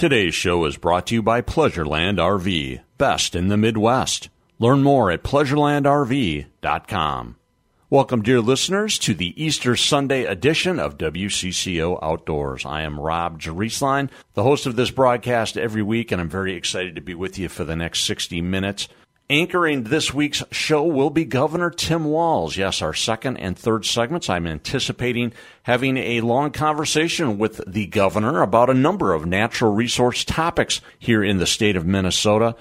Today's show is brought to you by Pleasureland RV, best in the Midwest. Learn more at pleasurelandrv.com. Welcome, dear listeners, to the Easter Sunday edition of WCCO Outdoors. I am Rob Drieslein, the host of this broadcast every week, and I'm very excited to be with you for the next 60 minutes. Anchoring this week's show will be Governor Tim Walz. Yes, our second and third segments. I'm anticipating having a long conversation with the governor about a number of natural resource topics here in the state of Minnesota.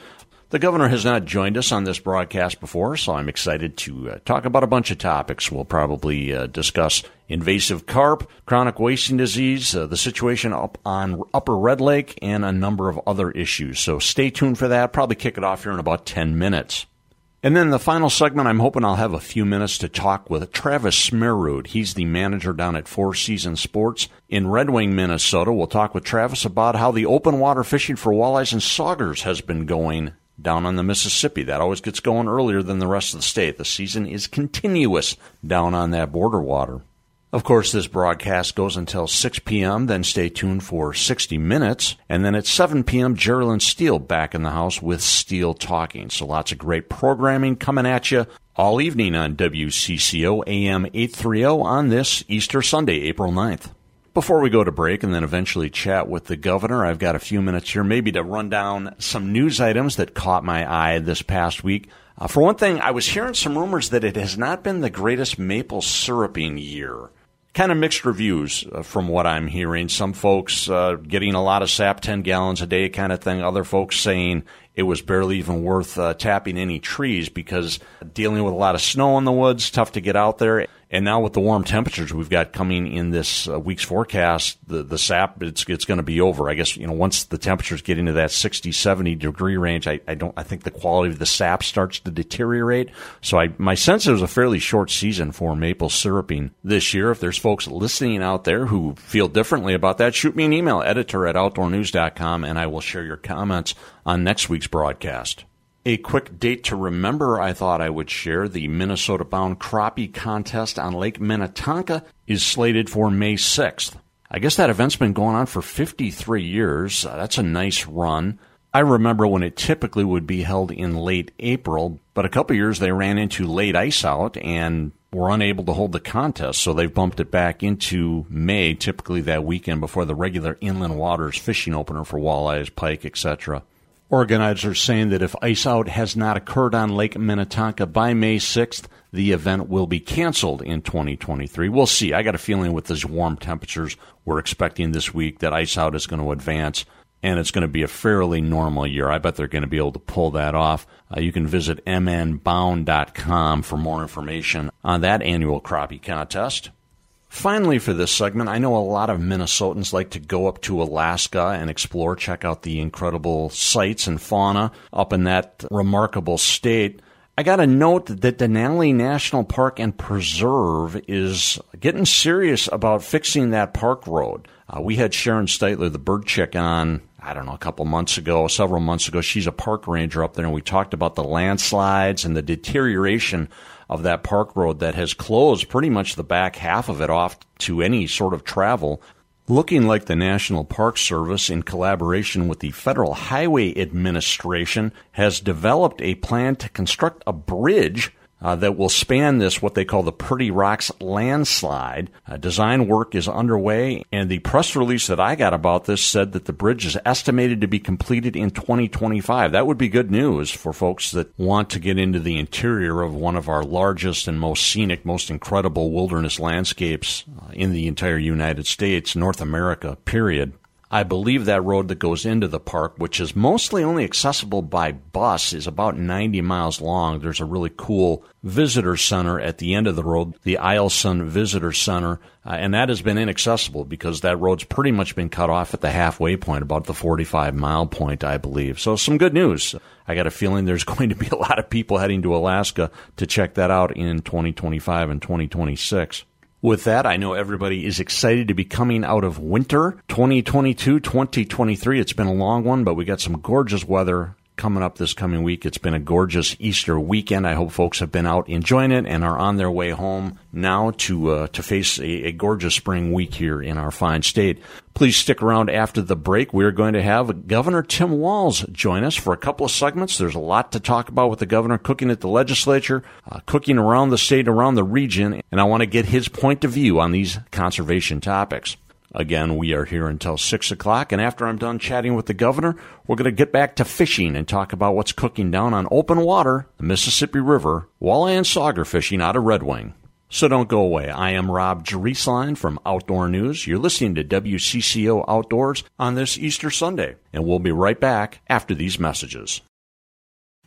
The governor has not joined us on this broadcast before, so I'm excited to uh, talk about a bunch of topics. We'll probably uh, discuss invasive carp, chronic wasting disease, uh, the situation up on Upper Red Lake, and a number of other issues. So stay tuned for that. Probably kick it off here in about 10 minutes. And then the final segment, I'm hoping I'll have a few minutes to talk with Travis Smerud. He's the manager down at Four Seasons Sports in Red Wing, Minnesota. We'll talk with Travis about how the open water fishing for walleyes and saugers has been going down on the Mississippi. That always gets going earlier than the rest of the state. The season is continuous down on that border water. Of course, this broadcast goes until 6 p.m., then stay tuned for 60 minutes. And then at 7 p.m., Geraldine Steele back in the house with Steele Talking. So lots of great programming coming at you all evening on WCCO AM 830 on this Easter Sunday, April 9th. Before we go to break and then eventually chat with the governor, I've got a few minutes here maybe to run down some news items that caught my eye this past week. Uh, for one thing, I was hearing some rumors that it has not been the greatest maple syruping year. Kind of mixed reviews uh, from what I'm hearing. Some folks uh, getting a lot of sap, 10 gallons a day kind of thing. Other folks saying it was barely even worth uh, tapping any trees because dealing with a lot of snow in the woods, tough to get out there. And now with the warm temperatures we've got coming in this uh, week's forecast, the, the sap, it's, it's going to be over. I guess, you know, once the temperatures get into that 60, 70 degree range, I, I don't, I think the quality of the sap starts to deteriorate. So I, my sense is a fairly short season for maple syruping this year. If there's folks listening out there who feel differently about that, shoot me an email, editor at outdoornews.com, and I will share your comments on next week's broadcast. A quick date to remember I thought I would share the Minnesota bound crappie contest on Lake Minnetonka is slated for May 6th. I guess that event's been going on for 53 years. Uh, that's a nice run. I remember when it typically would be held in late April, but a couple years they ran into late ice out and were unable to hold the contest, so they've bumped it back into May, typically that weekend before the regular inland waters fishing opener for walleyes, pike, etc. Organizers saying that if ice out has not occurred on Lake Minnetonka by May 6th, the event will be canceled in 2023. We'll see. I got a feeling with these warm temperatures we're expecting this week that ice out is going to advance and it's going to be a fairly normal year. I bet they're going to be able to pull that off. Uh, you can visit mnbound.com for more information on that annual crappie contest. Finally, for this segment, I know a lot of Minnesotans like to go up to Alaska and explore, check out the incredible sights and fauna up in that remarkable state. I got to note that Denali National Park and Preserve is getting serious about fixing that park road. Uh, we had Sharon Stiteler, the bird chick, on I don't know, a couple months ago, several months ago. She's a park ranger up there, and we talked about the landslides and the deterioration of that park road that has closed pretty much the back half of it off to any sort of travel. Looking like the National Park Service, in collaboration with the Federal Highway Administration, has developed a plan to construct a bridge uh, that will span this, what they call the Pretty Rocks landslide. Uh, design work is underway, and the press release that I got about this said that the bridge is estimated to be completed in 2025. That would be good news for folks that want to get into the interior of one of our largest and most scenic, most incredible wilderness landscapes uh, in the entire United States, North America, period. I believe that road that goes into the park, which is mostly only accessible by bus, is about 90 miles long. There's a really cool visitor center at the end of the road, the Eielson Visitor Center, uh, and that has been inaccessible because that road's pretty much been cut off at the halfway point, about the 45 mile point, I believe. So some good news. I got a feeling there's going to be a lot of people heading to Alaska to check that out in 2025 and 2026. With that, I know everybody is excited to be coming out of winter 2022 2023. It's been a long one, but we got some gorgeous weather coming up this coming week. It's been a gorgeous Easter weekend. I hope folks have been out enjoying it and are on their way home now to uh, to face a, a gorgeous spring week here in our fine state. Please stick around after the break. We're going to have Governor Tim Walz join us for a couple of segments. There's a lot to talk about with the governor cooking at the legislature, uh, cooking around the state, around the region, and I want to get his point of view on these conservation topics. Again, we are here until 6 o'clock, and after I'm done chatting with the governor, we're going to get back to fishing and talk about what's cooking down on open water, the Mississippi River, walleye and sauger fishing out of Red Wing. So don't go away. I am Rob Drieslein from Outdoor News. You're listening to WCCO Outdoors on this Easter Sunday, and we'll be right back after these messages.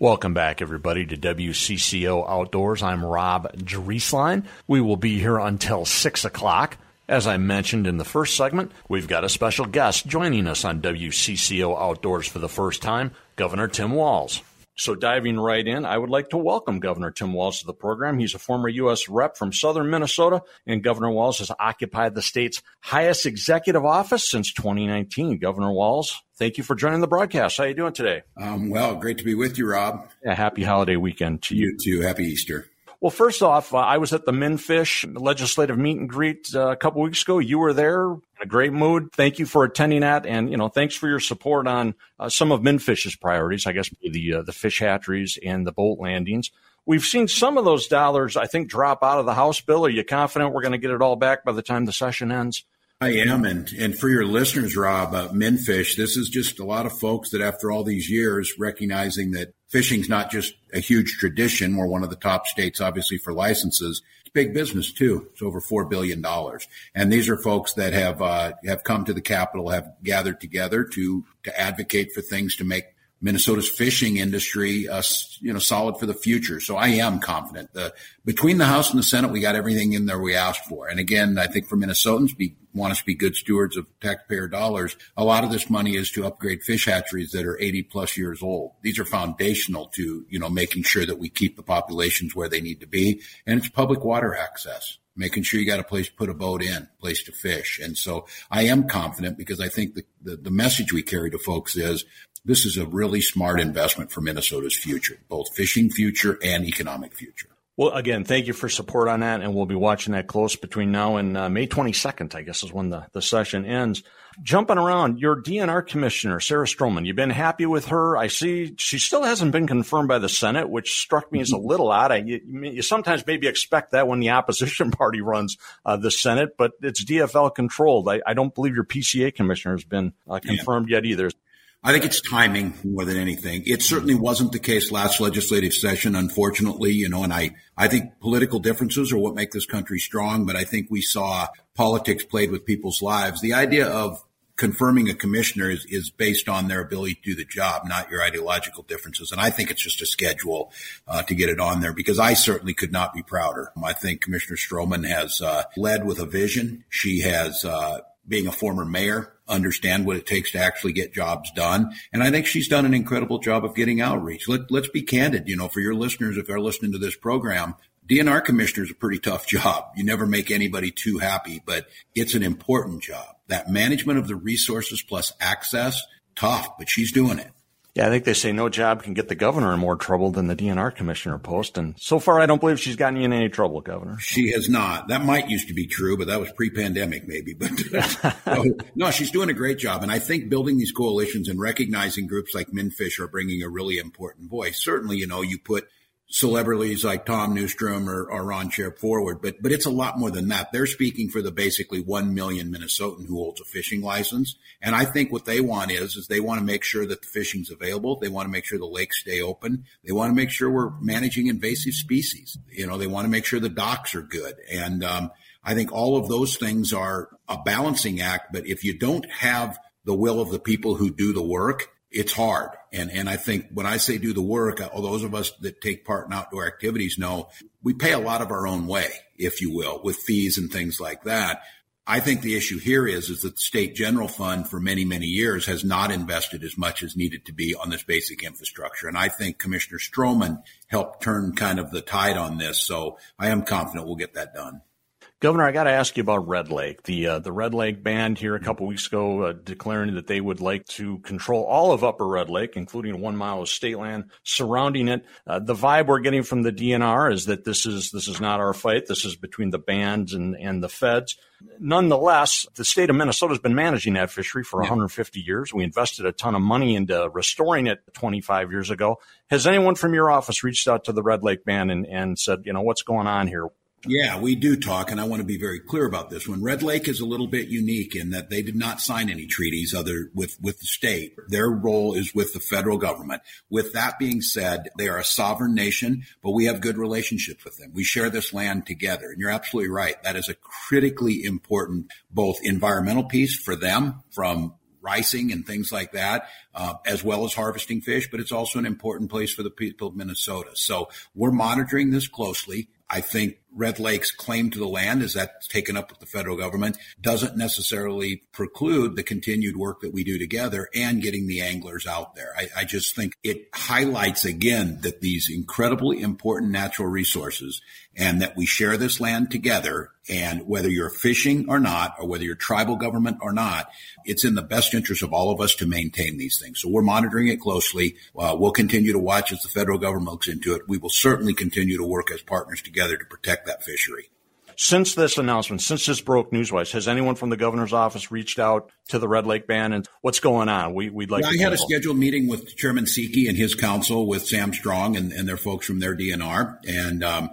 Welcome back, everybody, to WCCO Outdoors. I'm Rob Drieslein. We will be here until 6 o'clock. As I mentioned in the first segment, we've got a special guest joining us on WCCO Outdoors for the first time, Governor Tim Walz. So, diving right in, I would like to welcome Governor Tim Walz to the program. He's a former U.S. rep from southern Minnesota, and Governor Walz has occupied the state's highest executive office since 2019. Governor Walz, thank you for joining the broadcast. How are you doing today? Um, well, great to be with you, Rob. Yeah, happy holiday weekend to you. You too. Happy Easter. Well, first off, uh, I was at the MNFISH legislative meet and greet uh, a couple weeks ago. You were there in a great mood. Thank you for attending that. And, you know, thanks for your support on uh, some of MNFISH's priorities, I guess, the, uh, the fish hatcheries and the boat landings. We've seen some of those dollars, I think, drop out of the House bill. Are you confident we're going to get it all back by the time the session ends? I am, and and for your listeners, Rob, uh, MNFISH, this is just a lot of folks that after all these years, recognizing that fishing's not just a huge tradition. We're one of the top states, obviously, for licenses. It's big business too. It's over four billion dollars, and these are folks that have uh, have come to the capital, have gathered together to to advocate for things to make Minnesota's fishing industry, uh, you know, solid for the future. So I am confident. The, between the House and the Senate, we got everything in there we asked for. And again, I think for Minnesotans, we want us to be good stewards of taxpayer dollars. A lot of this money is to upgrade fish hatcheries that are 80 plus years old. These are foundational to, you know, making sure that we keep the populations where they need to be. And it's public water access making sure you got a place to put a boat in, place to fish. And so I am confident because I think the, the, the, message we carry to folks is this is a really smart investment for Minnesota's future, both fishing future and economic future. Well, again, thank you for support on that, and we'll be watching that close between now and uh, May 22nd, I guess is when the, the session ends. Jumping around, your DNR commissioner, Sarah Strommen, you've been happy with her. I see she still hasn't been confirmed by the Senate, which struck me as a little odd. I, you, you sometimes maybe expect that when the opposition party runs uh, the Senate, but it's DFL controlled. I, I, don't believe your PCA commissioner has been uh, confirmed yeah. yet either. I think it's timing more than anything. It certainly wasn't the case last legislative session, unfortunately, you know, and I, I think political differences are what make this country strong, but I think we saw politics played with people's lives. The idea of confirming a commissioner is, is based on their ability to do the job, not your ideological differences. And I think it's just a schedule uh, to get it on there because I certainly could not be prouder. I think Commissioner Strommen has uh, led with a vision. She has, uh, being a former mayor, understand what it takes to actually get jobs done. And I think she's done an incredible job of getting outreach. Let, let's be candid. You know, for your listeners, if they're listening to this program, DNR commissioner is a pretty tough job. You never make anybody too happy, but it's an important job. That management of the resources plus access, tough, but she's doing it. Yeah, I think they say no job can get the governor in more trouble than the DNR commissioner post. And so far, I don't believe she's gotten you in any trouble, Governor. She has not. That might used to be true, but that was pre-pandemic, maybe. But no, she's doing a great job. And I think building these coalitions and recognizing groups like MNFISH are bringing a really important voice. Certainly, you know, you put celebrities like Tom Neustrom or, or Ron Schara forward, but but it's a lot more than that. They're speaking for the basically one million Minnesotan who holds a fishing license, and I think what they want is is they want to make sure that the fishing's available. They want to make sure the lakes stay open. They want to make sure we're managing invasive species. You know, they want to make sure the docks are good, and um, I think all of those things are a balancing act. But if you don't have the will of the people who do the work, it's hard. And, and I think when I say do the work, all uh, those of us that take part in outdoor activities know we pay a lot of our own way, if you will, with fees and things like that. I think the issue here is, is that the state general fund for many, many years has not invested as much as needed to be on this basic infrastructure. And I think Commissioner Strommen helped turn kind of the tide on this. So I am confident we'll get that done. Governor, I got to ask you about Red Lake. The uh, the Red Lake band here a couple weeks ago uh, declaring that they would like to control all of Upper Red Lake, including one mile of state land surrounding it. Uh, the vibe we're getting from the DNR is that this is this is not our fight. This is between the bands and and the feds. Nonetheless, the state of Minnesota has been managing that fishery for yeah. 150 years. We invested a ton of money into restoring it 25 years ago. Has anyone from your office reached out to the Red Lake band and, and said, you know, what's going on here? Yeah, we do talk, and I want to be very clear about this one. Red Lake is a little bit unique in that they did not sign any treaties other with with the state. Their role is with the federal government. With that being said, they are a sovereign nation, but we have good relationships with them. We share this land together, and you're absolutely right. That is a critically important both environmental piece for them from ricing and things like that, uh, as well as harvesting fish, but it's also an important place for the people of Minnesota. So we're monitoring this closely. I think Red Lake's claim to the land, as that's taken up with the federal government, doesn't necessarily preclude the continued work that we do together and getting the anglers out there. I, I just think it highlights again that these incredibly important natural resources and that we share this land together. And whether you're fishing or not, or whether you're tribal government or not, it's in the best interest of all of us to maintain these things. So we're monitoring it closely. Uh, we'll continue to watch as the federal government looks into it. We will certainly continue to work as partners together to protect that fishery. Since this announcement, since this broke newswise, has anyone from the governor's office reached out to the Red Lake Band and what's going on? We, would like. I had a scheduled meeting with Chairman Seki and his council with Sam Strong and, and their folks from their DNR, and um,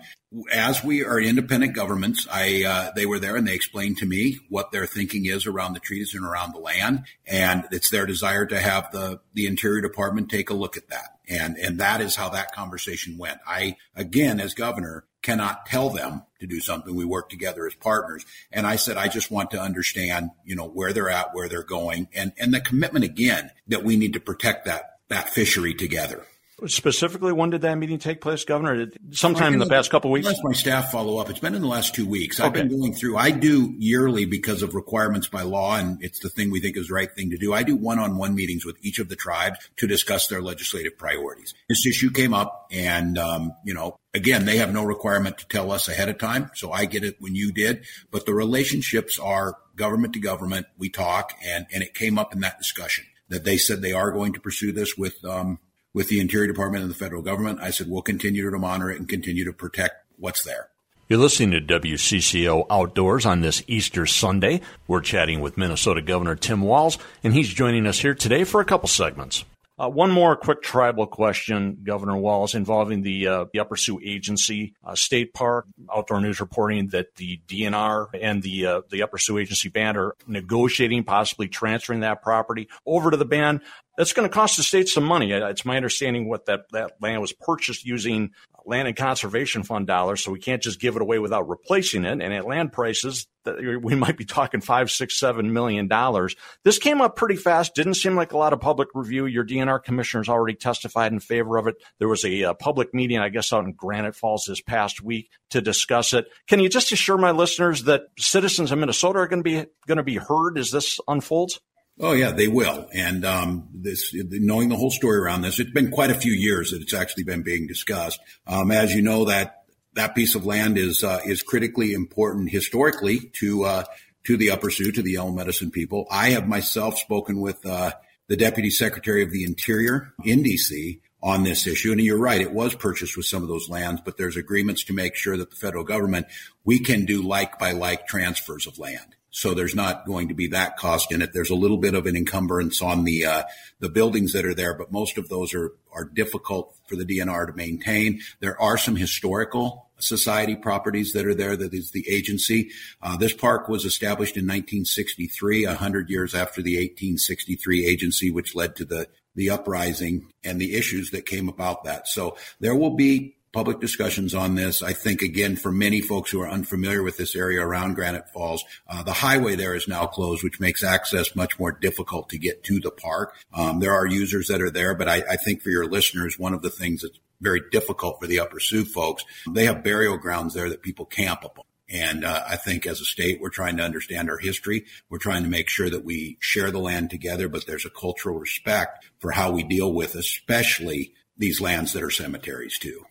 as we are independent governments, I uh, they were there and they explained to me what their thinking is around the treaties and around the land, and it's their desire to have the the Interior Department take a look at that, and and that is how that conversation went. I again, as governor, cannot tell them to do something. We work together as partners, and I said I just want to understand, you know, where they're at, where they're going, and and the commitment again that we need to protect that that fishery together. Specifically, when did that meeting take place, Governor? Sometime in the past couple of weeks. Let my staff follow up. It's been in the last two weeks. I've been going through. I do yearly because of requirements by law, and it's the thing we think is the right thing to do. I do one-on-one meetings with each of the tribes to discuss their legislative priorities. This issue came up, and um, you know, again, they have no requirement to tell us ahead of time, so I get it when you did. But the relationships are government to government. We talk, and and it came up in that discussion that they said they are going to pursue this with um, with the Interior Department and the federal government. I said, we'll continue to monitor it and continue to protect what's there. You're listening to WCCO Outdoors on this Easter Sunday. We're chatting with Minnesota Governor Tim Walz, and he's joining us here today for a couple segments. Uh, one more quick tribal question, Governor Walz, involving the, uh, the Upper Sioux Agency uh, State Park. Outdoor News reporting that the DNR and the uh, the Upper Sioux Agency band are negotiating, possibly transferring that property over to the band. That's going to cost the state some money. It's my understanding what that, that land was purchased using land and conservation fund dollars, so we can't just give it away without replacing it. And at land prices, we might be talking five, six, seven million dollars. This came up pretty fast. Didn't seem like a lot of public review. Your DNR commissioners already testified in favor of it. There was a, a public meeting, I guess, out in Granite Falls this past week to discuss it. Can you just assure my listeners that citizens in Minnesota are going to be going to be heard as this unfolds? Oh yeah, they will. And um, this, knowing the whole story around this, it's been quite a few years that it's actually been being discussed. Um, as you know, that that piece of land is uh, is critically important historically to uh, to the Upper Sioux, to the Yellow Medicine people. I have myself spoken with uh, the Deputy Secretary of the Interior in DC on this issue. And you're right, it was purchased with some of those lands, but there's agreements to make sure that the federal government we can do like by like transfers of land. So there's not going to be that cost in it. There's a little bit of an encumbrance on the uh, the buildings that are there, but most of those are are difficult for the DNR to maintain. There are some historical society properties that are there. That is the agency. Uh, this park was established in 1963, a hundred years after the 1863 agency, which led to the the uprising and the issues that came about that. So there will be public discussions on this. I think again, for many folks who are unfamiliar with this area around Granite Falls, uh, the highway there is now closed, which makes access much more difficult to get to the park. Um, there are users that are there, but I, I think for your listeners, one of the things that's very difficult for the Upper Sioux folks, they have burial grounds there that people camp upon. And uh, I think as a state, we're trying to understand our history. We're trying to make sure that we share the land together, but there's a cultural respect for how we deal with, especially these lands that are cemeteries too.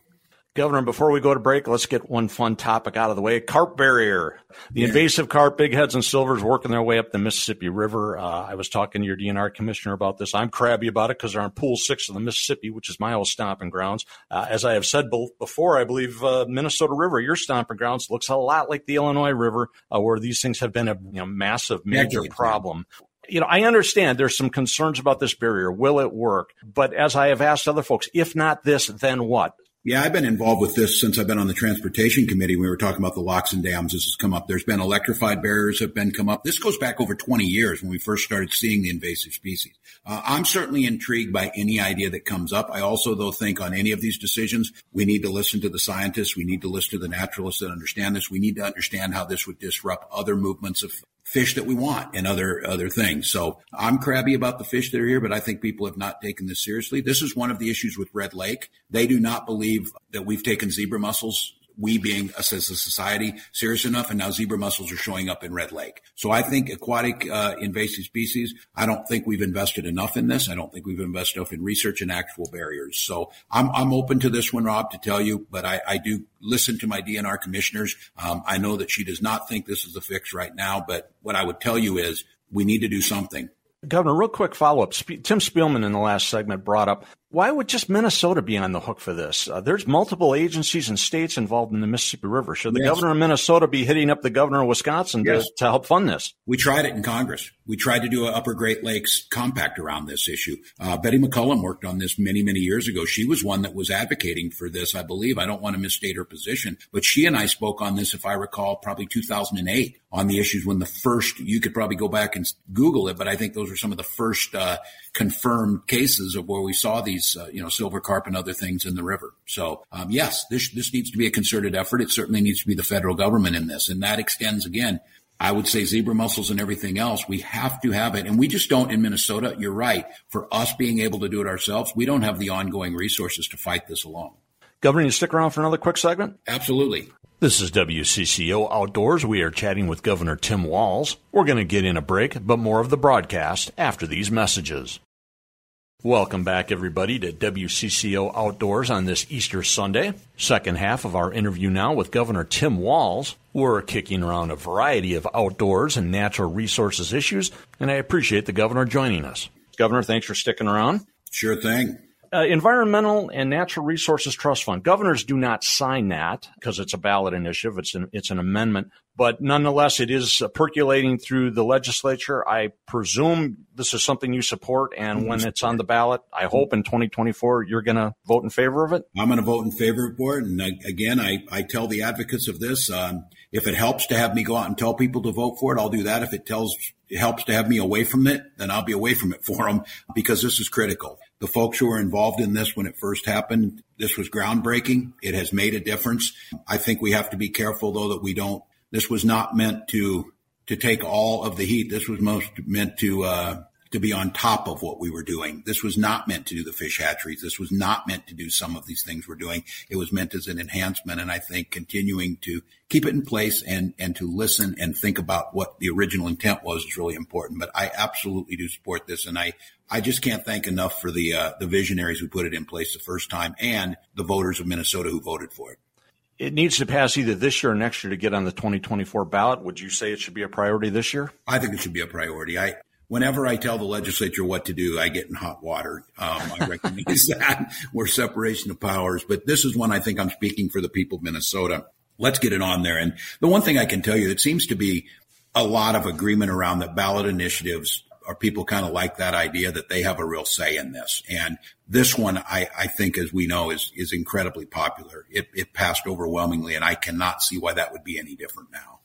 Governor, before we go to break, let's get one fun topic out of the way. Carp barrier. The yeah. invasive carp, big heads and silvers working their way up the Mississippi River. Uh, I was talking to your DNR commissioner about this. I'm crabby about it because they're on pool six of the Mississippi, which is my old stomping grounds. Uh, as I have said before, I believe uh, Minnesota River, your stomping grounds, looks a lot like the Illinois River, uh, where these things have been a you know, massive, major problem you know, I understand there's some concerns about this barrier. Will it work? But as I have asked other folks, if not this, then what? Yeah, I've been involved with this since I've been on the transportation committee. We were talking about the locks and dams. This has come up. There's been electrified barriers have been come up. This goes back over 20 years when we first started seeing the invasive species. Uh, I'm certainly intrigued by any idea that comes up. I also, though, think on any of these decisions, we need to listen to the scientists. We need to listen to the naturalists that understand this. We need to understand how this would disrupt other movements of fish that we want and other other things. So I'm crabby about the fish that are here, but I think people have not taken this seriously. This is one of the issues with Red Lake. They do not believe that we've taken zebra mussels we being us as a society serious enough. And now zebra mussels are showing up in Red Lake. So I think aquatic uh, invasive species, I don't think we've invested enough in this. I don't think we've invested enough in research and actual barriers. So I'm, I'm open to this one, Rob, to tell you, but I, I do listen to my DNR commissioners. Um, I know that she does not think this is the fix right now, but what I would tell you is we need to do something. Governor, real quick follow up. Tim Spielman in the last segment brought up why would just Minnesota be on the hook for this? Uh, there's multiple agencies and states involved in the Mississippi River. Should the yes. governor of Minnesota be hitting up the governor of Wisconsin yes. to, to, help fund this? We tried it in Congress. We tried to do an Upper Great Lakes compact around this issue. Uh, Betty McCollum worked on this many, many years ago. She was one that was advocating for this, I believe. I don't want to misstate her position, but she and I spoke on this, if I recall, probably 2008 on the issues when the first, you could probably go back and Google it, but I think those were some of the first uh, confirmed cases of where we saw these, uh, you know, silver carp and other things in the river. So, um, yes, this, this needs to be a concerted effort. It certainly needs to be the federal government in this. And that extends again, I would say zebra mussels and everything else. We have to have it. And we just don't in Minnesota. You're right. For us being able to do it ourselves, we don't have the ongoing resources to fight this alone. Governor, you stick around for another quick segment? Absolutely. This is WCCO Outdoors. We are chatting with Governor Tim Walz. We're going to get in a break, but more of the broadcast after these messages. Welcome back, everybody, to WCCO Outdoors on this Easter Sunday. Second half of our interview now with Governor Tim Walz. We're kicking around a variety of outdoors and natural resources issues, and I appreciate the governor joining us. Governor, thanks for sticking around. Sure thing uh, Environmental and Natural Resources Trust Fund. Governors do not sign that because it's a ballot initiative. It's an it's an amendment, but nonetheless, it is percolating through the legislature. I presume this is something you support, and when it's on the ballot, I hope in 2024 you're going to vote in favor of it. I'm going to vote in favor of it. And again, I I tell the advocates of this, um, if it helps to have me go out and tell people to vote for it, I'll do that. If it tells it helps to have me away from it, then I'll be away from it for them because this is critical the folks who were involved in this when it first happened. This was groundbreaking. It has made a difference. I think we have to be careful though that we don't, this was not meant to, to take all of the heat. This was most meant to, uh, to be on top of what we were doing. This was not meant to do the fish hatcheries. This was not meant to do some of these things we're doing. It was meant as an enhancement. And I think continuing to keep it in place and, and to listen and think about what the original intent was is really important. But I absolutely do support this. And I, I just can't thank enough for the, uh, the visionaries who put it in place the first time and the voters of Minnesota who voted for it. It needs to pass either this year or next year to get on the 2024 ballot. Would you say it should be a priority this year? I think it should be a priority. I, whenever I tell the legislature what to do, I get in hot water. Um, I recognize that we're separation of powers, but this is one I think I'm speaking for the people of Minnesota. Let's get it on there. And the one thing I can tell you, it seems to be a lot of agreement around that ballot initiatives are people kind of like that idea that they have a real say in this. And this one, I, I think, as we know, is, is incredibly popular. It, it passed overwhelmingly, and I cannot see why that would be any different now.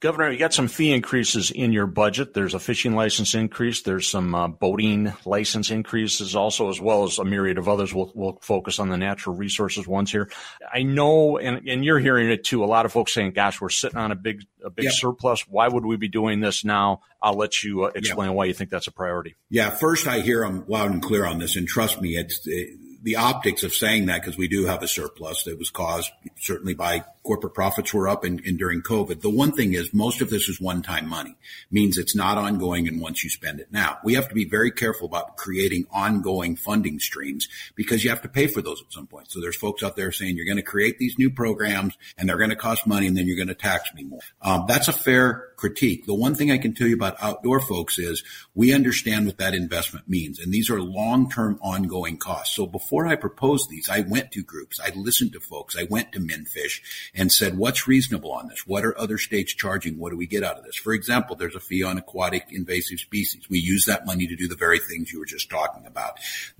Governor, you got some fee increases in your budget. There's a fishing license increase. There's some uh, boating license increases also, as well as a myriad of others. We'll, we'll focus on the natural resources ones here. I know, and, and you're hearing it too. A lot of folks saying, "Gosh, we're sitting on a big, a big yep. surplus. Why would we be doing this now?" I'll let you uh, explain yep. why you think that's a priority. Yeah, first I hear them loud and clear on this, and trust me, it's. It, the optics of saying that because we do have a surplus that was caused certainly by corporate profits were up and, and, during COVID. The one thing is most of this is one-time money, means it's not ongoing and once you spend it. Now, we have to be very careful about creating ongoing funding streams because you have to pay for those at some point. So there's folks out there saying you're going to create these new programs and they're going to cost money and then you're going to tax me more. Um, that's a fair critique. The one thing I can tell you about outdoor folks is we understand what that investment means. And these are long-term ongoing costs. So before I proposed these, I went to groups. I listened to folks. I went to MnFish and said, what's reasonable on this? What are other states charging? What do we get out of this? For example, there's a fee on aquatic invasive species. We use that money to do the very things you were just talking about.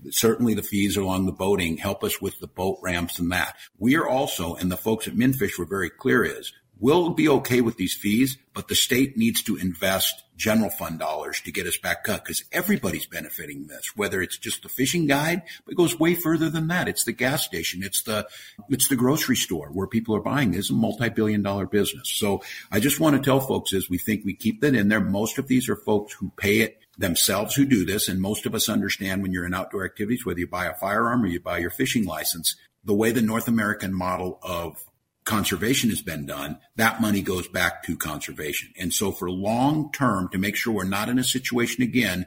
Certainly the fees along the boating help us with the boat ramps and that. We are also, and the folks at MNFISH were very clear is, We'll be okay with these fees, but the state needs to invest general fund dollars to get us back up because everybody's benefiting this, whether it's just the fishing guide, but it goes way further than that. It's the gas station. It's the, it's the grocery store where people are buying. It's a multi-billion dollar business. So I just want to tell folks is we think we keep that in there. Most of these are folks who pay it themselves who do this. And most of us understand when you're in outdoor activities, whether you buy a firearm or you buy your fishing license, the way the North American model of conservation has been done, that money goes back to conservation. And so for long term, to make sure we're not in a situation again,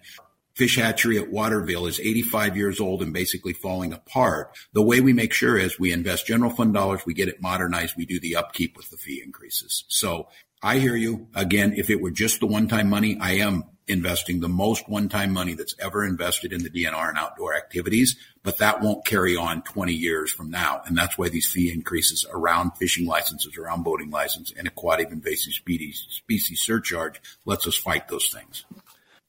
fish hatchery at Waterville is 85 years old and basically falling apart. The way we make sure is we invest general fund dollars, we get it modernized, we do the upkeep with the fee increases. So I hear you. Again, if it were just the one time money, I am investing the most one-time money that's ever invested in the DNR and outdoor activities, but that won't carry on 20 years from now. And that's why these fee increases around fishing licenses, around boating license and aquatic invasive species, species surcharge lets us fight those things.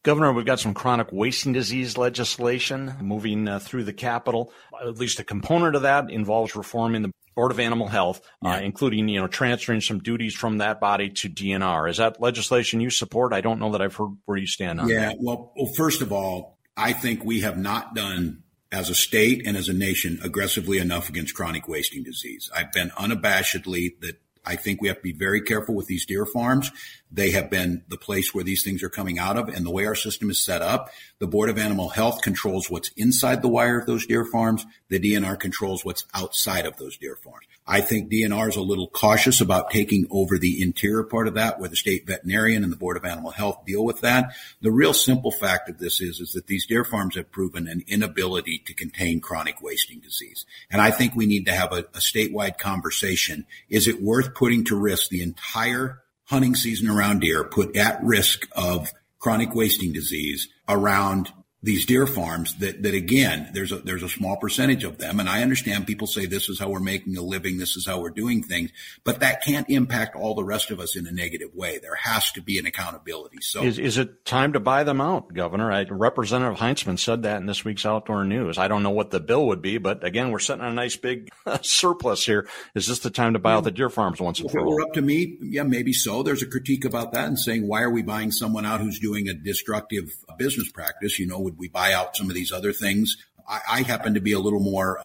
Governor, we've got some chronic wasting disease legislation moving uh, through the Capitol. At least a component of that involves reforming the Board of Animal Health, uh, yeah. uh, including you know transferring some duties from that body to DNR. Is that legislation you support? I don't know that I've heard where you stand on. Yeah, that. well, well, first of all, I think we have not done as a state and as a nation aggressively enough against chronic wasting disease. I've been unabashedly that I think we have to be very careful with these deer farms. They have been the place where these things are coming out of. And the way our system is set up, the Board of Animal Health controls what's inside the wire of those deer farms. The DNR controls what's outside of those deer farms. I think DNR is a little cautious about taking over the interior part of that where the state veterinarian and the Board of Animal Health deal with that. The real simple fact of this is, is that these deer farms have proven an inability to contain chronic wasting disease. And I think we need to have a, a statewide conversation. Is it worth putting to risk the entire hunting season around deer, put at risk of chronic wasting disease around these deer farms that, that again, there's a, there's a small percentage of them. And I understand people say this is how we're making a living. This is how we're doing things, but that can't impact all the rest of us in a negative way. There has to be an accountability. So is, is it time to buy them out, Governor? I, Representative Heintzeman said that in this week's outdoor news. I don't know what the bill would be, but again, we're sitting on a nice big surplus here. Is this the time to buy out the deer farms once and for all? If it were up to me, yeah, maybe so. There's a critique about that and saying, why are we buying someone out who's doing a destructive business practice? You know, would we buy out some of these other things? I, I happen to be a little more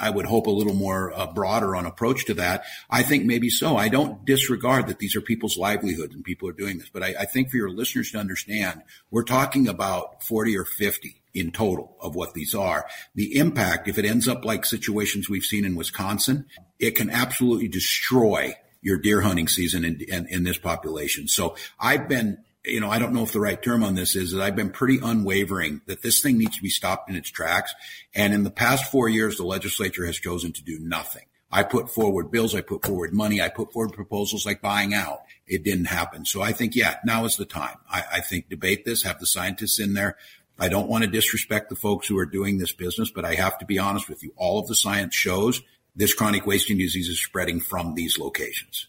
I, would hope a little more uh, broader on approach to that. I think maybe so. I don't disregard that these are people's livelihoods and people are doing this, but I, I, think for your listeners to understand, we're talking about 40 or 50 in total of what these are. The impact, if it ends up like situations we've seen in Wisconsin, it can absolutely destroy your deer hunting season in, in, in this population. So I've been you know, I don't know if the right term on this is that I've been pretty unwavering that this thing needs to be stopped in its tracks. And in the past four years, the legislature has chosen to do nothing. I put forward bills. I put forward money. I put forward proposals like buying out. It didn't happen. So I think, yeah, now is the time. I, I think debate this, have the scientists in there. I don't want to disrespect the folks who are doing this business, but I have to be honest with you. All of the science shows this chronic wasting disease is spreading from these locations.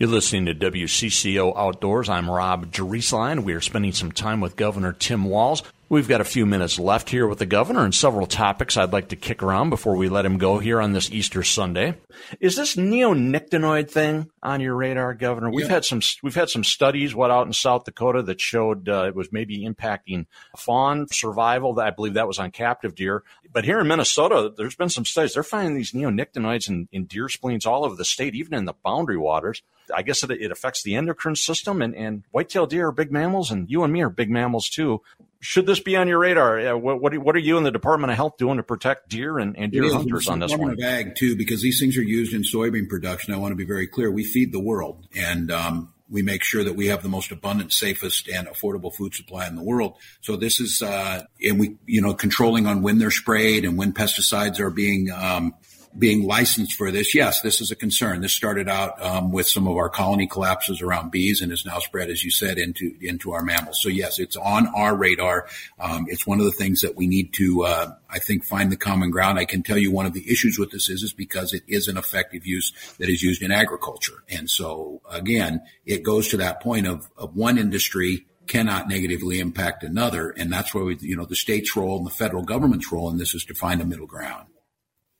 You're listening to WCCO Outdoors. I'm Rob Drieslein. We are spending some time with Governor Tim Walz. We've got a few minutes left here with the governor and several topics I'd like to kick around before we let him go here on this Easter Sunday. Is this neonicotinoid thing on your radar, Governor? We've yeah. had some we've had some studies, what out in South Dakota, that showed uh, it was maybe impacting fawn survival. I believe that was on captive deer. But here in Minnesota, there's been some studies. They're finding these neonicotinoids in, in deer spleens all over the state, even in the boundary waters. I guess it, it affects the endocrine system, and, and whitetail deer are big mammals, and you and me are big mammals too. Should this be on your radar? What, what, what are you in the Department of Health doing to protect deer and, and deer hunters on this one? Of ag too, because these things are used in soybean production. I want to be very clear. We feed the world, and um, we make sure that we have the most abundant, safest, and affordable food supply in the world. So this is, uh, and we, you know, controlling on when they're sprayed and when pesticides are being um, being licensed for this, yes, this is a concern. This started out um, with some of our colony collapses around bees and is now spread, as you said, into into our mammals. So yes, it's on our radar. Um, it's one of the things that we need to, uh, I think, find the common ground. I can tell you one of the issues with this is is because it is an effective use that is used in agriculture, and so again, it goes to that point of of one industry cannot negatively impact another. And that's where we, you know, the state's role and the federal government's role in this is to find a middle ground.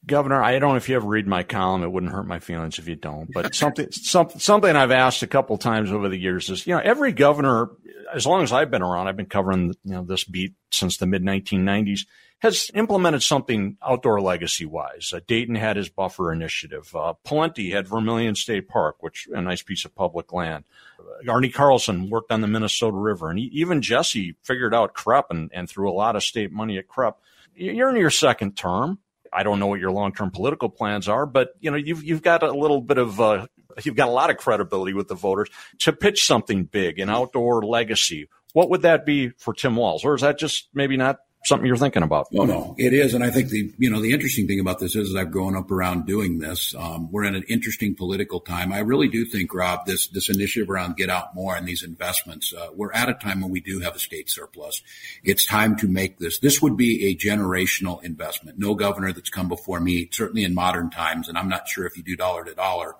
Governor, I don't know if you ever read my column. It wouldn't hurt my feelings if you don't. But something, something, something I've asked a couple times over the years is, you know, every governor, as long as I've been around, I've been covering, you know, this beat since the mid 1990s, has implemented something outdoor legacy wise. Uh, Dayton had his buffer initiative. Uh, Pawlenty had Vermilion State Park, which a nice piece of public land. Uh, Arne Carlson worked on the Minnesota River, and he, even Jesse figured out CREP and, and threw a lot of state money at CREP. You're in your second term I don't know what your long term political plans are, but you know you've you've got a little bit of uh, you've got a lot of credibility with the voters to pitch something big, an outdoor legacy. What would that be for Tim Walz, or is that just maybe not something you're thinking about. No, no, it is. And I think the, you know, the interesting thing about this is, is I've grown up around doing this. Um, we're in an interesting political time. I really do think, Rob, this, this initiative around get out more and these investments, uh, we're at a time when we do have a state surplus. It's time to make this, this would be a generational investment. No governor that's come before me, certainly in modern times, and I'm not sure if you do dollar to dollar,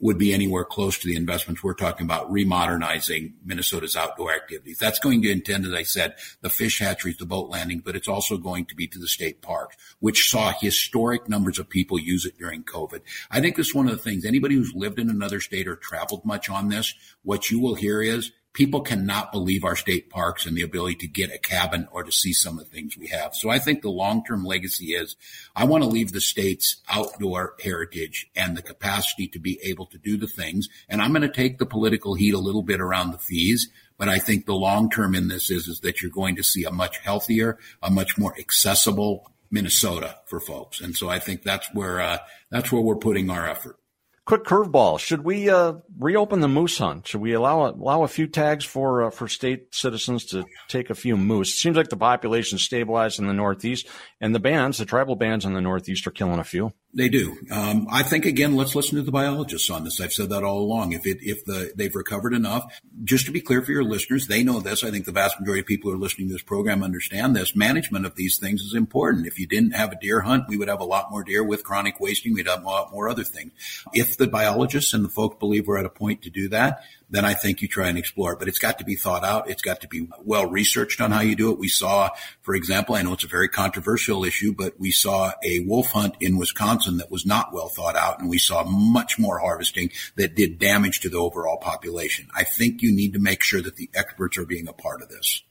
would be anywhere close to the investments we're talking about remodernizing Minnesota's outdoor activities. That's going to intend, as I said, the fish hatcheries, the boat landing, but it's also going to be to the state parks, which saw historic numbers of people use it during COVID. I think this is one of the things anybody who's lived in another state or traveled much on this, what you will hear is people cannot believe our state parks and the ability to get a cabin or to see some of the things we have. So I think the long-term legacy is I want to leave the state's outdoor heritage and the capacity to be able to do the things. And I'm going to take the political heat a little bit around the fees. But I think the long term in this is, is that you're going to see a much healthier, a much more accessible Minnesota for folks. And so I think that's where, uh, that's where we're putting our effort. Quick curveball: Should we uh, reopen the moose hunt? Should we allow allow a few tags for uh, for state citizens to take a few moose? Seems like the population stabilized in the Northeast, and the bands, the tribal bands in the Northeast, are killing a few. They do. Um, I think again, let's listen to the biologists on this. I've said that all along. If it, if the, they've recovered enough, just to be clear for your listeners, they know this. I think the vast majority of people who are listening to this program understand this. Management of these things is important. If you didn't have a deer hunt, we would have a lot more deer with chronic wasting. We'd have a lot more other things. If the biologists and the folks believe we're at a point to do that, then I think you try and explore it. But it's got to be thought out. It's got to be well researched on how you do it. We saw, for example, I know it's a very controversial issue, but we saw a wolf hunt in Wisconsin that was not well thought out. And we saw much more harvesting that did damage to the overall population. I think you need to make sure that the experts are being a part of this.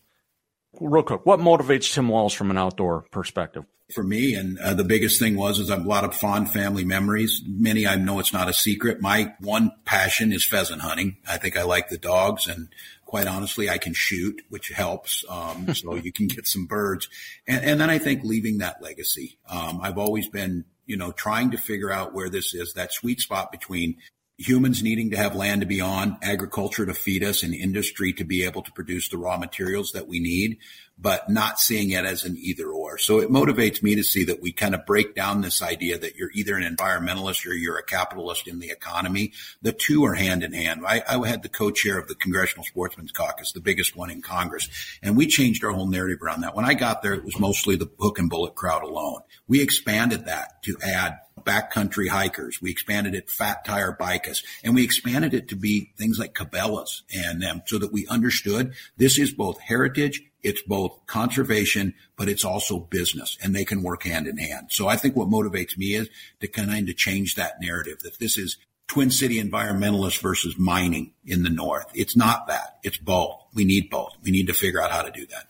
Real quick, what motivates Tim Walz from an outdoor perspective? For me, and uh, the biggest thing was is I have a lot of fond family memories. Many I know it's not a secret. My one passion is pheasant hunting. I think I like the dogs, and quite honestly, I can shoot, which helps. Um, so you can get some birds, and, and, then I think leaving that legacy. Um, I've always been, you know, trying to figure out where this is that sweet spot between humans needing to have land to be on, agriculture to feed us, and industry to be able to produce the raw materials that we need, but not seeing it as an either or. So it motivates me to see that we kind of break down this idea that you're either an environmentalist or you're a capitalist in the economy. The two are hand in hand. I, I had the co-chair of the Congressional Sportsmen's Caucus, the biggest one in Congress, and we changed our whole narrative around that. When I got there, it was mostly the hook and bullet crowd alone. We expanded that to add backcountry hikers. We expanded it fat tire bikers and we expanded it to be things like Cabela's and them so that we understood this is both heritage. It's both conservation, but it's also business and they can work hand in hand. So I think what motivates me is to kind of change that narrative that this is Twin City environmentalists versus mining in the North. It's not that. It's both. We need both. We need to figure out how to do that.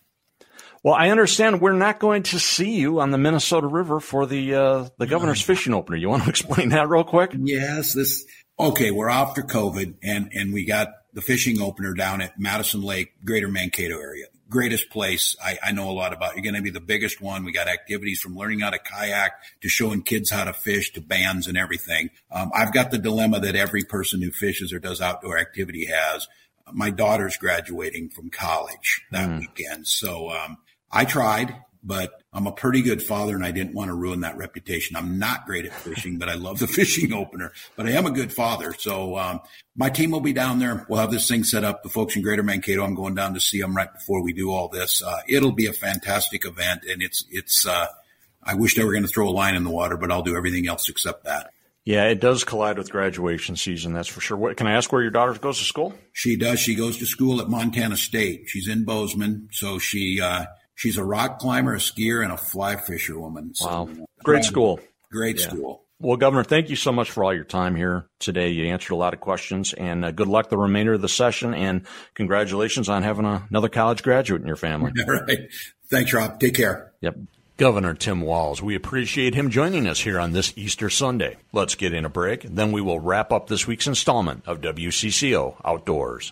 Well, I understand we're not going to see you on the Minnesota River for the uh, the governor's fishing opener. You want to explain that real quick? Yes, this Okay, we're after COVID, and and we got the fishing opener down at Madison Lake, Greater Mankato area. Greatest place I, I know a lot about. You're going to be the biggest one. We got activities from learning how to kayak to showing kids how to fish to bands and everything. Um, I've got the dilemma that every person who fishes or does outdoor activity has. My daughter's graduating from college that mm. weekend, so um, I tried but I'm a pretty good father and I didn't want to ruin that reputation. I'm not great at fishing, but I love the fishing opener, but I am a good father. So, um, my team will be down there. We'll have this thing set up. The folks in Greater Mankato, I'm going down to see them right before we do all this. Uh, it'll be a fantastic event and it's, it's, uh, I wish they were going to throw a line in the water, but I'll do everything else except that. Yeah, it does collide with graduation season. That's for sure. What, can I ask where your daughter goes to school? She does. She goes to school at Montana State. She's in Bozeman, so she uh, she's a rock climber, a skier, and a fly fisher woman. So, wow. Great school. Great yeah. school. Well, Governor, thank you so much for all your time here today. You answered a lot of questions, and uh, good luck the remainder of the session. And congratulations on having a, another college graduate in your family. All right. Thanks, Rob. Take care. Yep. Governor Tim Walz, we appreciate him joining us here on this Easter Sunday. Let's get in a break, then we will wrap up this week's installment of WCCO Outdoors.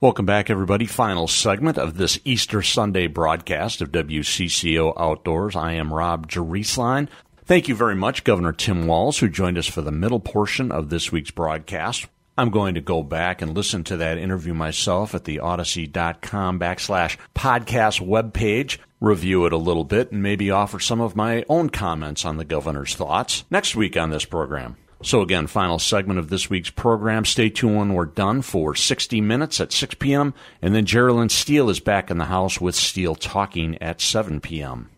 Welcome back, everybody. Final segment of this Easter Sunday broadcast of WCCO Outdoors. I am Rob Drieslein. Thank you very much, Governor Tim Walz, who joined us for the middle portion of this week's broadcast. I'm going to go back and listen to that interview myself at the audacy.com backslash podcast webpage, review it a little bit, and maybe offer some of my own comments on the governor's thoughts next week on this program. So again, final segment of this week's program. Stay tuned when we're done for 60 minutes at 6 p.m. And then Geraldine Steele is back in the house with Steele talking at 7 p.m.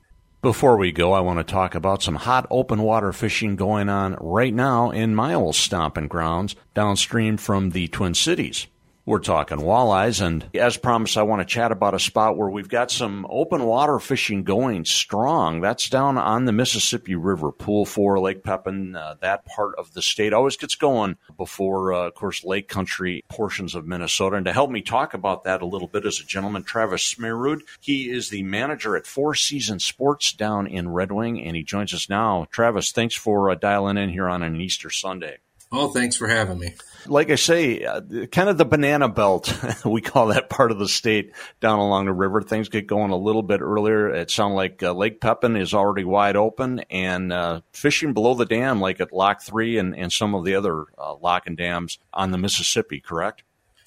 Before we go, I want to talk about some hot open water fishing going on right now in my old stomping grounds downstream from the Twin Cities. We're talking walleyes, and as promised, I want to chat about a spot where we've got some open water fishing going strong. That's down on the Mississippi River, Pool 4, Lake Pepin, uh, that part of the state always gets going before, uh, of course, lake country portions of Minnesota. And to help me talk about that a little bit is a gentleman, Travis Smerud. He is the manager at Four Seasons Sports down in Red Wing, and he joins us now. Travis, thanks for uh, dialing in here on an Easter Sunday. Oh, thanks for having me. Like I say, uh, kind of the banana belt, we call that part of the state down along the river. Things get going a little bit earlier. It sounds like uh, Lake Pepin is already wide open and uh, fishing below the dam, like at Lock 3 and, and some of the other uh, lock and dams on the Mississippi, correct?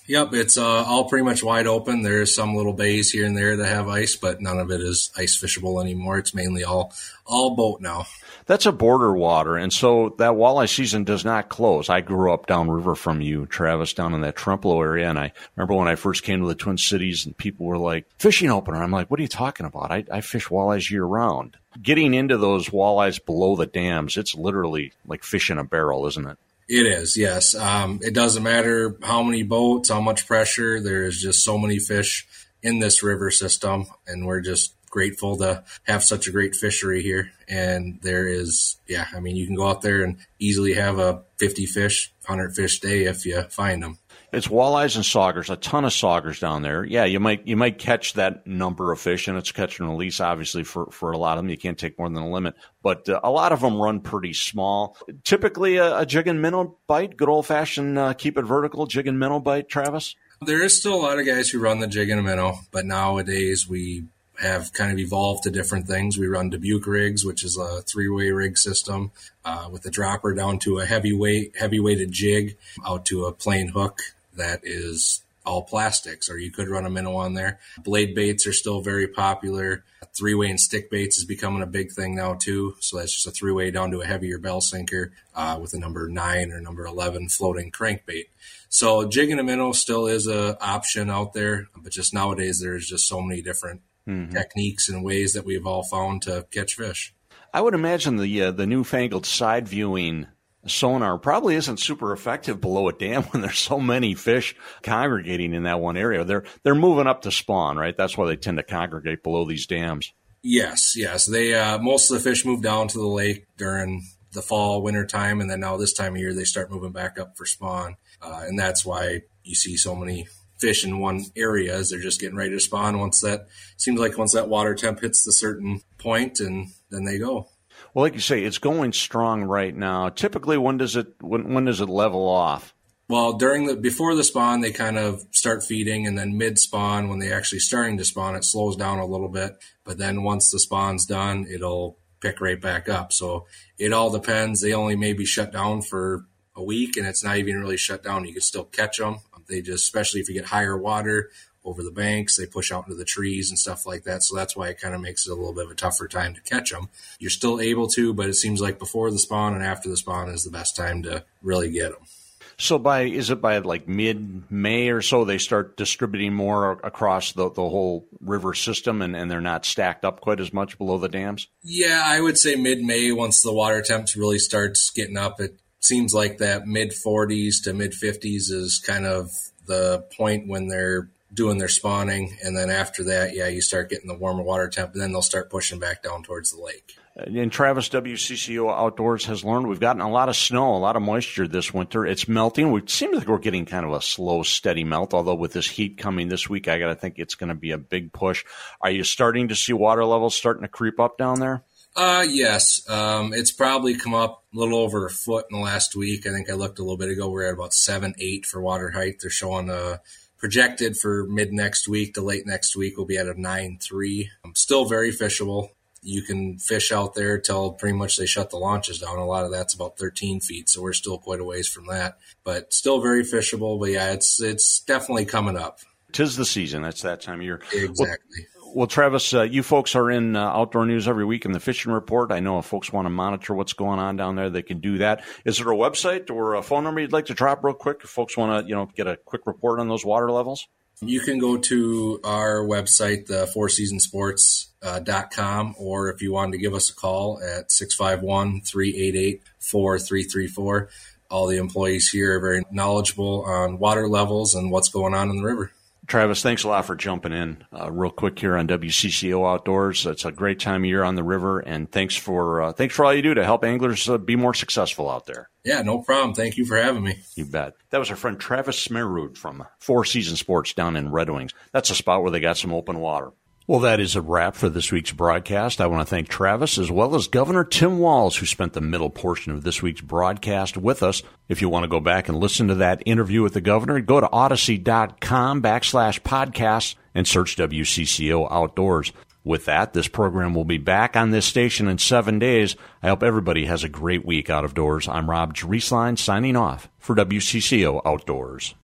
Yep, it's uh, all pretty much wide open. There's some little bays here and there that have ice, but none of it is ice fishable anymore. It's mainly all all boat now that's a border water, and so that walleye season does not close. I grew up downriver from you, Travis, down in that Trempealeau area, and I remember when I first came to the Twin Cities, and people were like, "Fishing opener." I'm like, "What are you talking about? I, I fish walleyes year round." Getting into those walleyes below the dams, it's literally like fish in a barrel, isn't it? It is, yes. Um, it doesn't matter how many boats, how much pressure. There is just so many fish in this river system, and we're just grateful to have such a great fishery here. And there is, yeah, I mean, you can go out there and easily have a 50 fish, 100 fish day if you find them. It's walleyes and saugers, a ton of saugers down there. Yeah, you might you might catch that number of fish, and it's catch and release. Obviously, for for a lot of them, you can't take more than a limit. But uh, a lot of them run pretty small. Typically, a, a jig and minnow bite, good old fashioned uh, keep it vertical jig and minnow bite. Travis, there is still a lot of guys who run the jig and minnow, but nowadays we have kind of evolved to different things. We run Dubuque rigs, which is a three-way rig system uh, with a dropper down to a heavyweight, heavy-weighted jig out to a plain hook that is all plastics, or you could run a minnow on there. Blade baits are still very popular. Three-way and stick baits is becoming a big thing now too. So that's just a three-way down to a heavier bell sinker uh, with a number nine or number eleven floating crankbait. So jigging a minnow still is a option out there, but just nowadays there's just so many different mm-hmm. techniques and ways that we've all found to catch fish. I would imagine the uh, the newfangled side viewing sonar probably isn't super effective below a dam when there's so many fish congregating in that one area. They're they're moving up to spawn, right? That's why they tend to congregate below these dams. Yes, yes. They uh, most of the fish move down to the lake during the fall, winter time, and then now this time of year they start moving back up for spawn, uh, and that's why you see so many fish in one area as they're just getting ready to spawn. Once that seems like once that water temp hits the certain point, and then they go. Well, like you say, it's going strong right now. Typically, when does it when when does it level off? Well, during the before the spawn, they kind of start feeding, and then mid spawn, when they actually starting to spawn, it slows down a little bit. But then once the spawn's done, it'll pick right back up. So it all depends. They only maybe shut down for a week, and it's not even really shut down. You can still catch them. They just, especially if you get higher water over the banks, they push out into the trees and stuff like that. So that's why it kind of makes it a little bit of a tougher time to catch them. You're still able to, but it seems like before the spawn and after the spawn is the best time to really get them. So by is it by like mid May or so they start distributing more across the, the whole river system and, and they're not stacked up quite as much below the dams? Yeah, I would say mid May once the water temps really starts getting up. It seems like that mid 40s to mid 50s is kind of the point when they're doing their spawning and then after that yeah you start getting the warmer water temp and then they'll start pushing back down towards the lake and Travis WCCO Outdoors has learned we've gotten a lot of snow, a lot of moisture this winter. It's melting. We seem like we're getting kind of a slow, steady melt. Although with this heat coming this week, I got to think it's going to be a big push. Are you starting to see water levels starting to creep up down there? Uh, yes. Um, it's probably come up a little over a foot in the last week. I think I looked a little bit ago. We're at about seven, eight for water height. They're showing uh, projected for mid next week to late next week We'll be at a nine three. Um, still very fishable you can fish out there till pretty much they shut the launches down. A lot of that's about 13 feet, so we're still quite a ways from that, but still very fishable. But yeah, it's it's definitely coming up. Tis the season. That's that time of year. Exactly. Well, well Travis, uh, you folks are in uh, outdoor news every week in the fishing report. I know if folks want to monitor what's going on down there, they can do that. Is there a website or a phone number you'd like to drop real quick if folks want to, you know, get a quick report on those water levels? You can go to our website, the Four Seasons Sports uh, dot com, or if you wanted to give us a call at 651 388 4334. All the employees here are very knowledgeable on water levels and what's going on in the river. Travis, thanks a lot for jumping in uh, real quick here on WCCO Outdoors. It's a great time of year on the river, and thanks for uh, thanks for all you do to help anglers uh, be more successful out there. Yeah, no problem. Thank you for having me. You bet. That was our friend Travis Smerud from Four Season Sports down in Red Wings. That's a spot where they got some open water. Well, that is a wrap for this week's broadcast. I want to thank Travis as well as Governor Tim Walz, who spent the middle portion of this week's broadcast with us. If you want to go back and listen to that interview with the governor, go to audacy.com backslash podcasts and search WCCO Outdoors. With that, this program will be back on this station in seven days. I hope everybody has a great week out of doors. I'm Rob Drieslein signing off for WCCO Outdoors.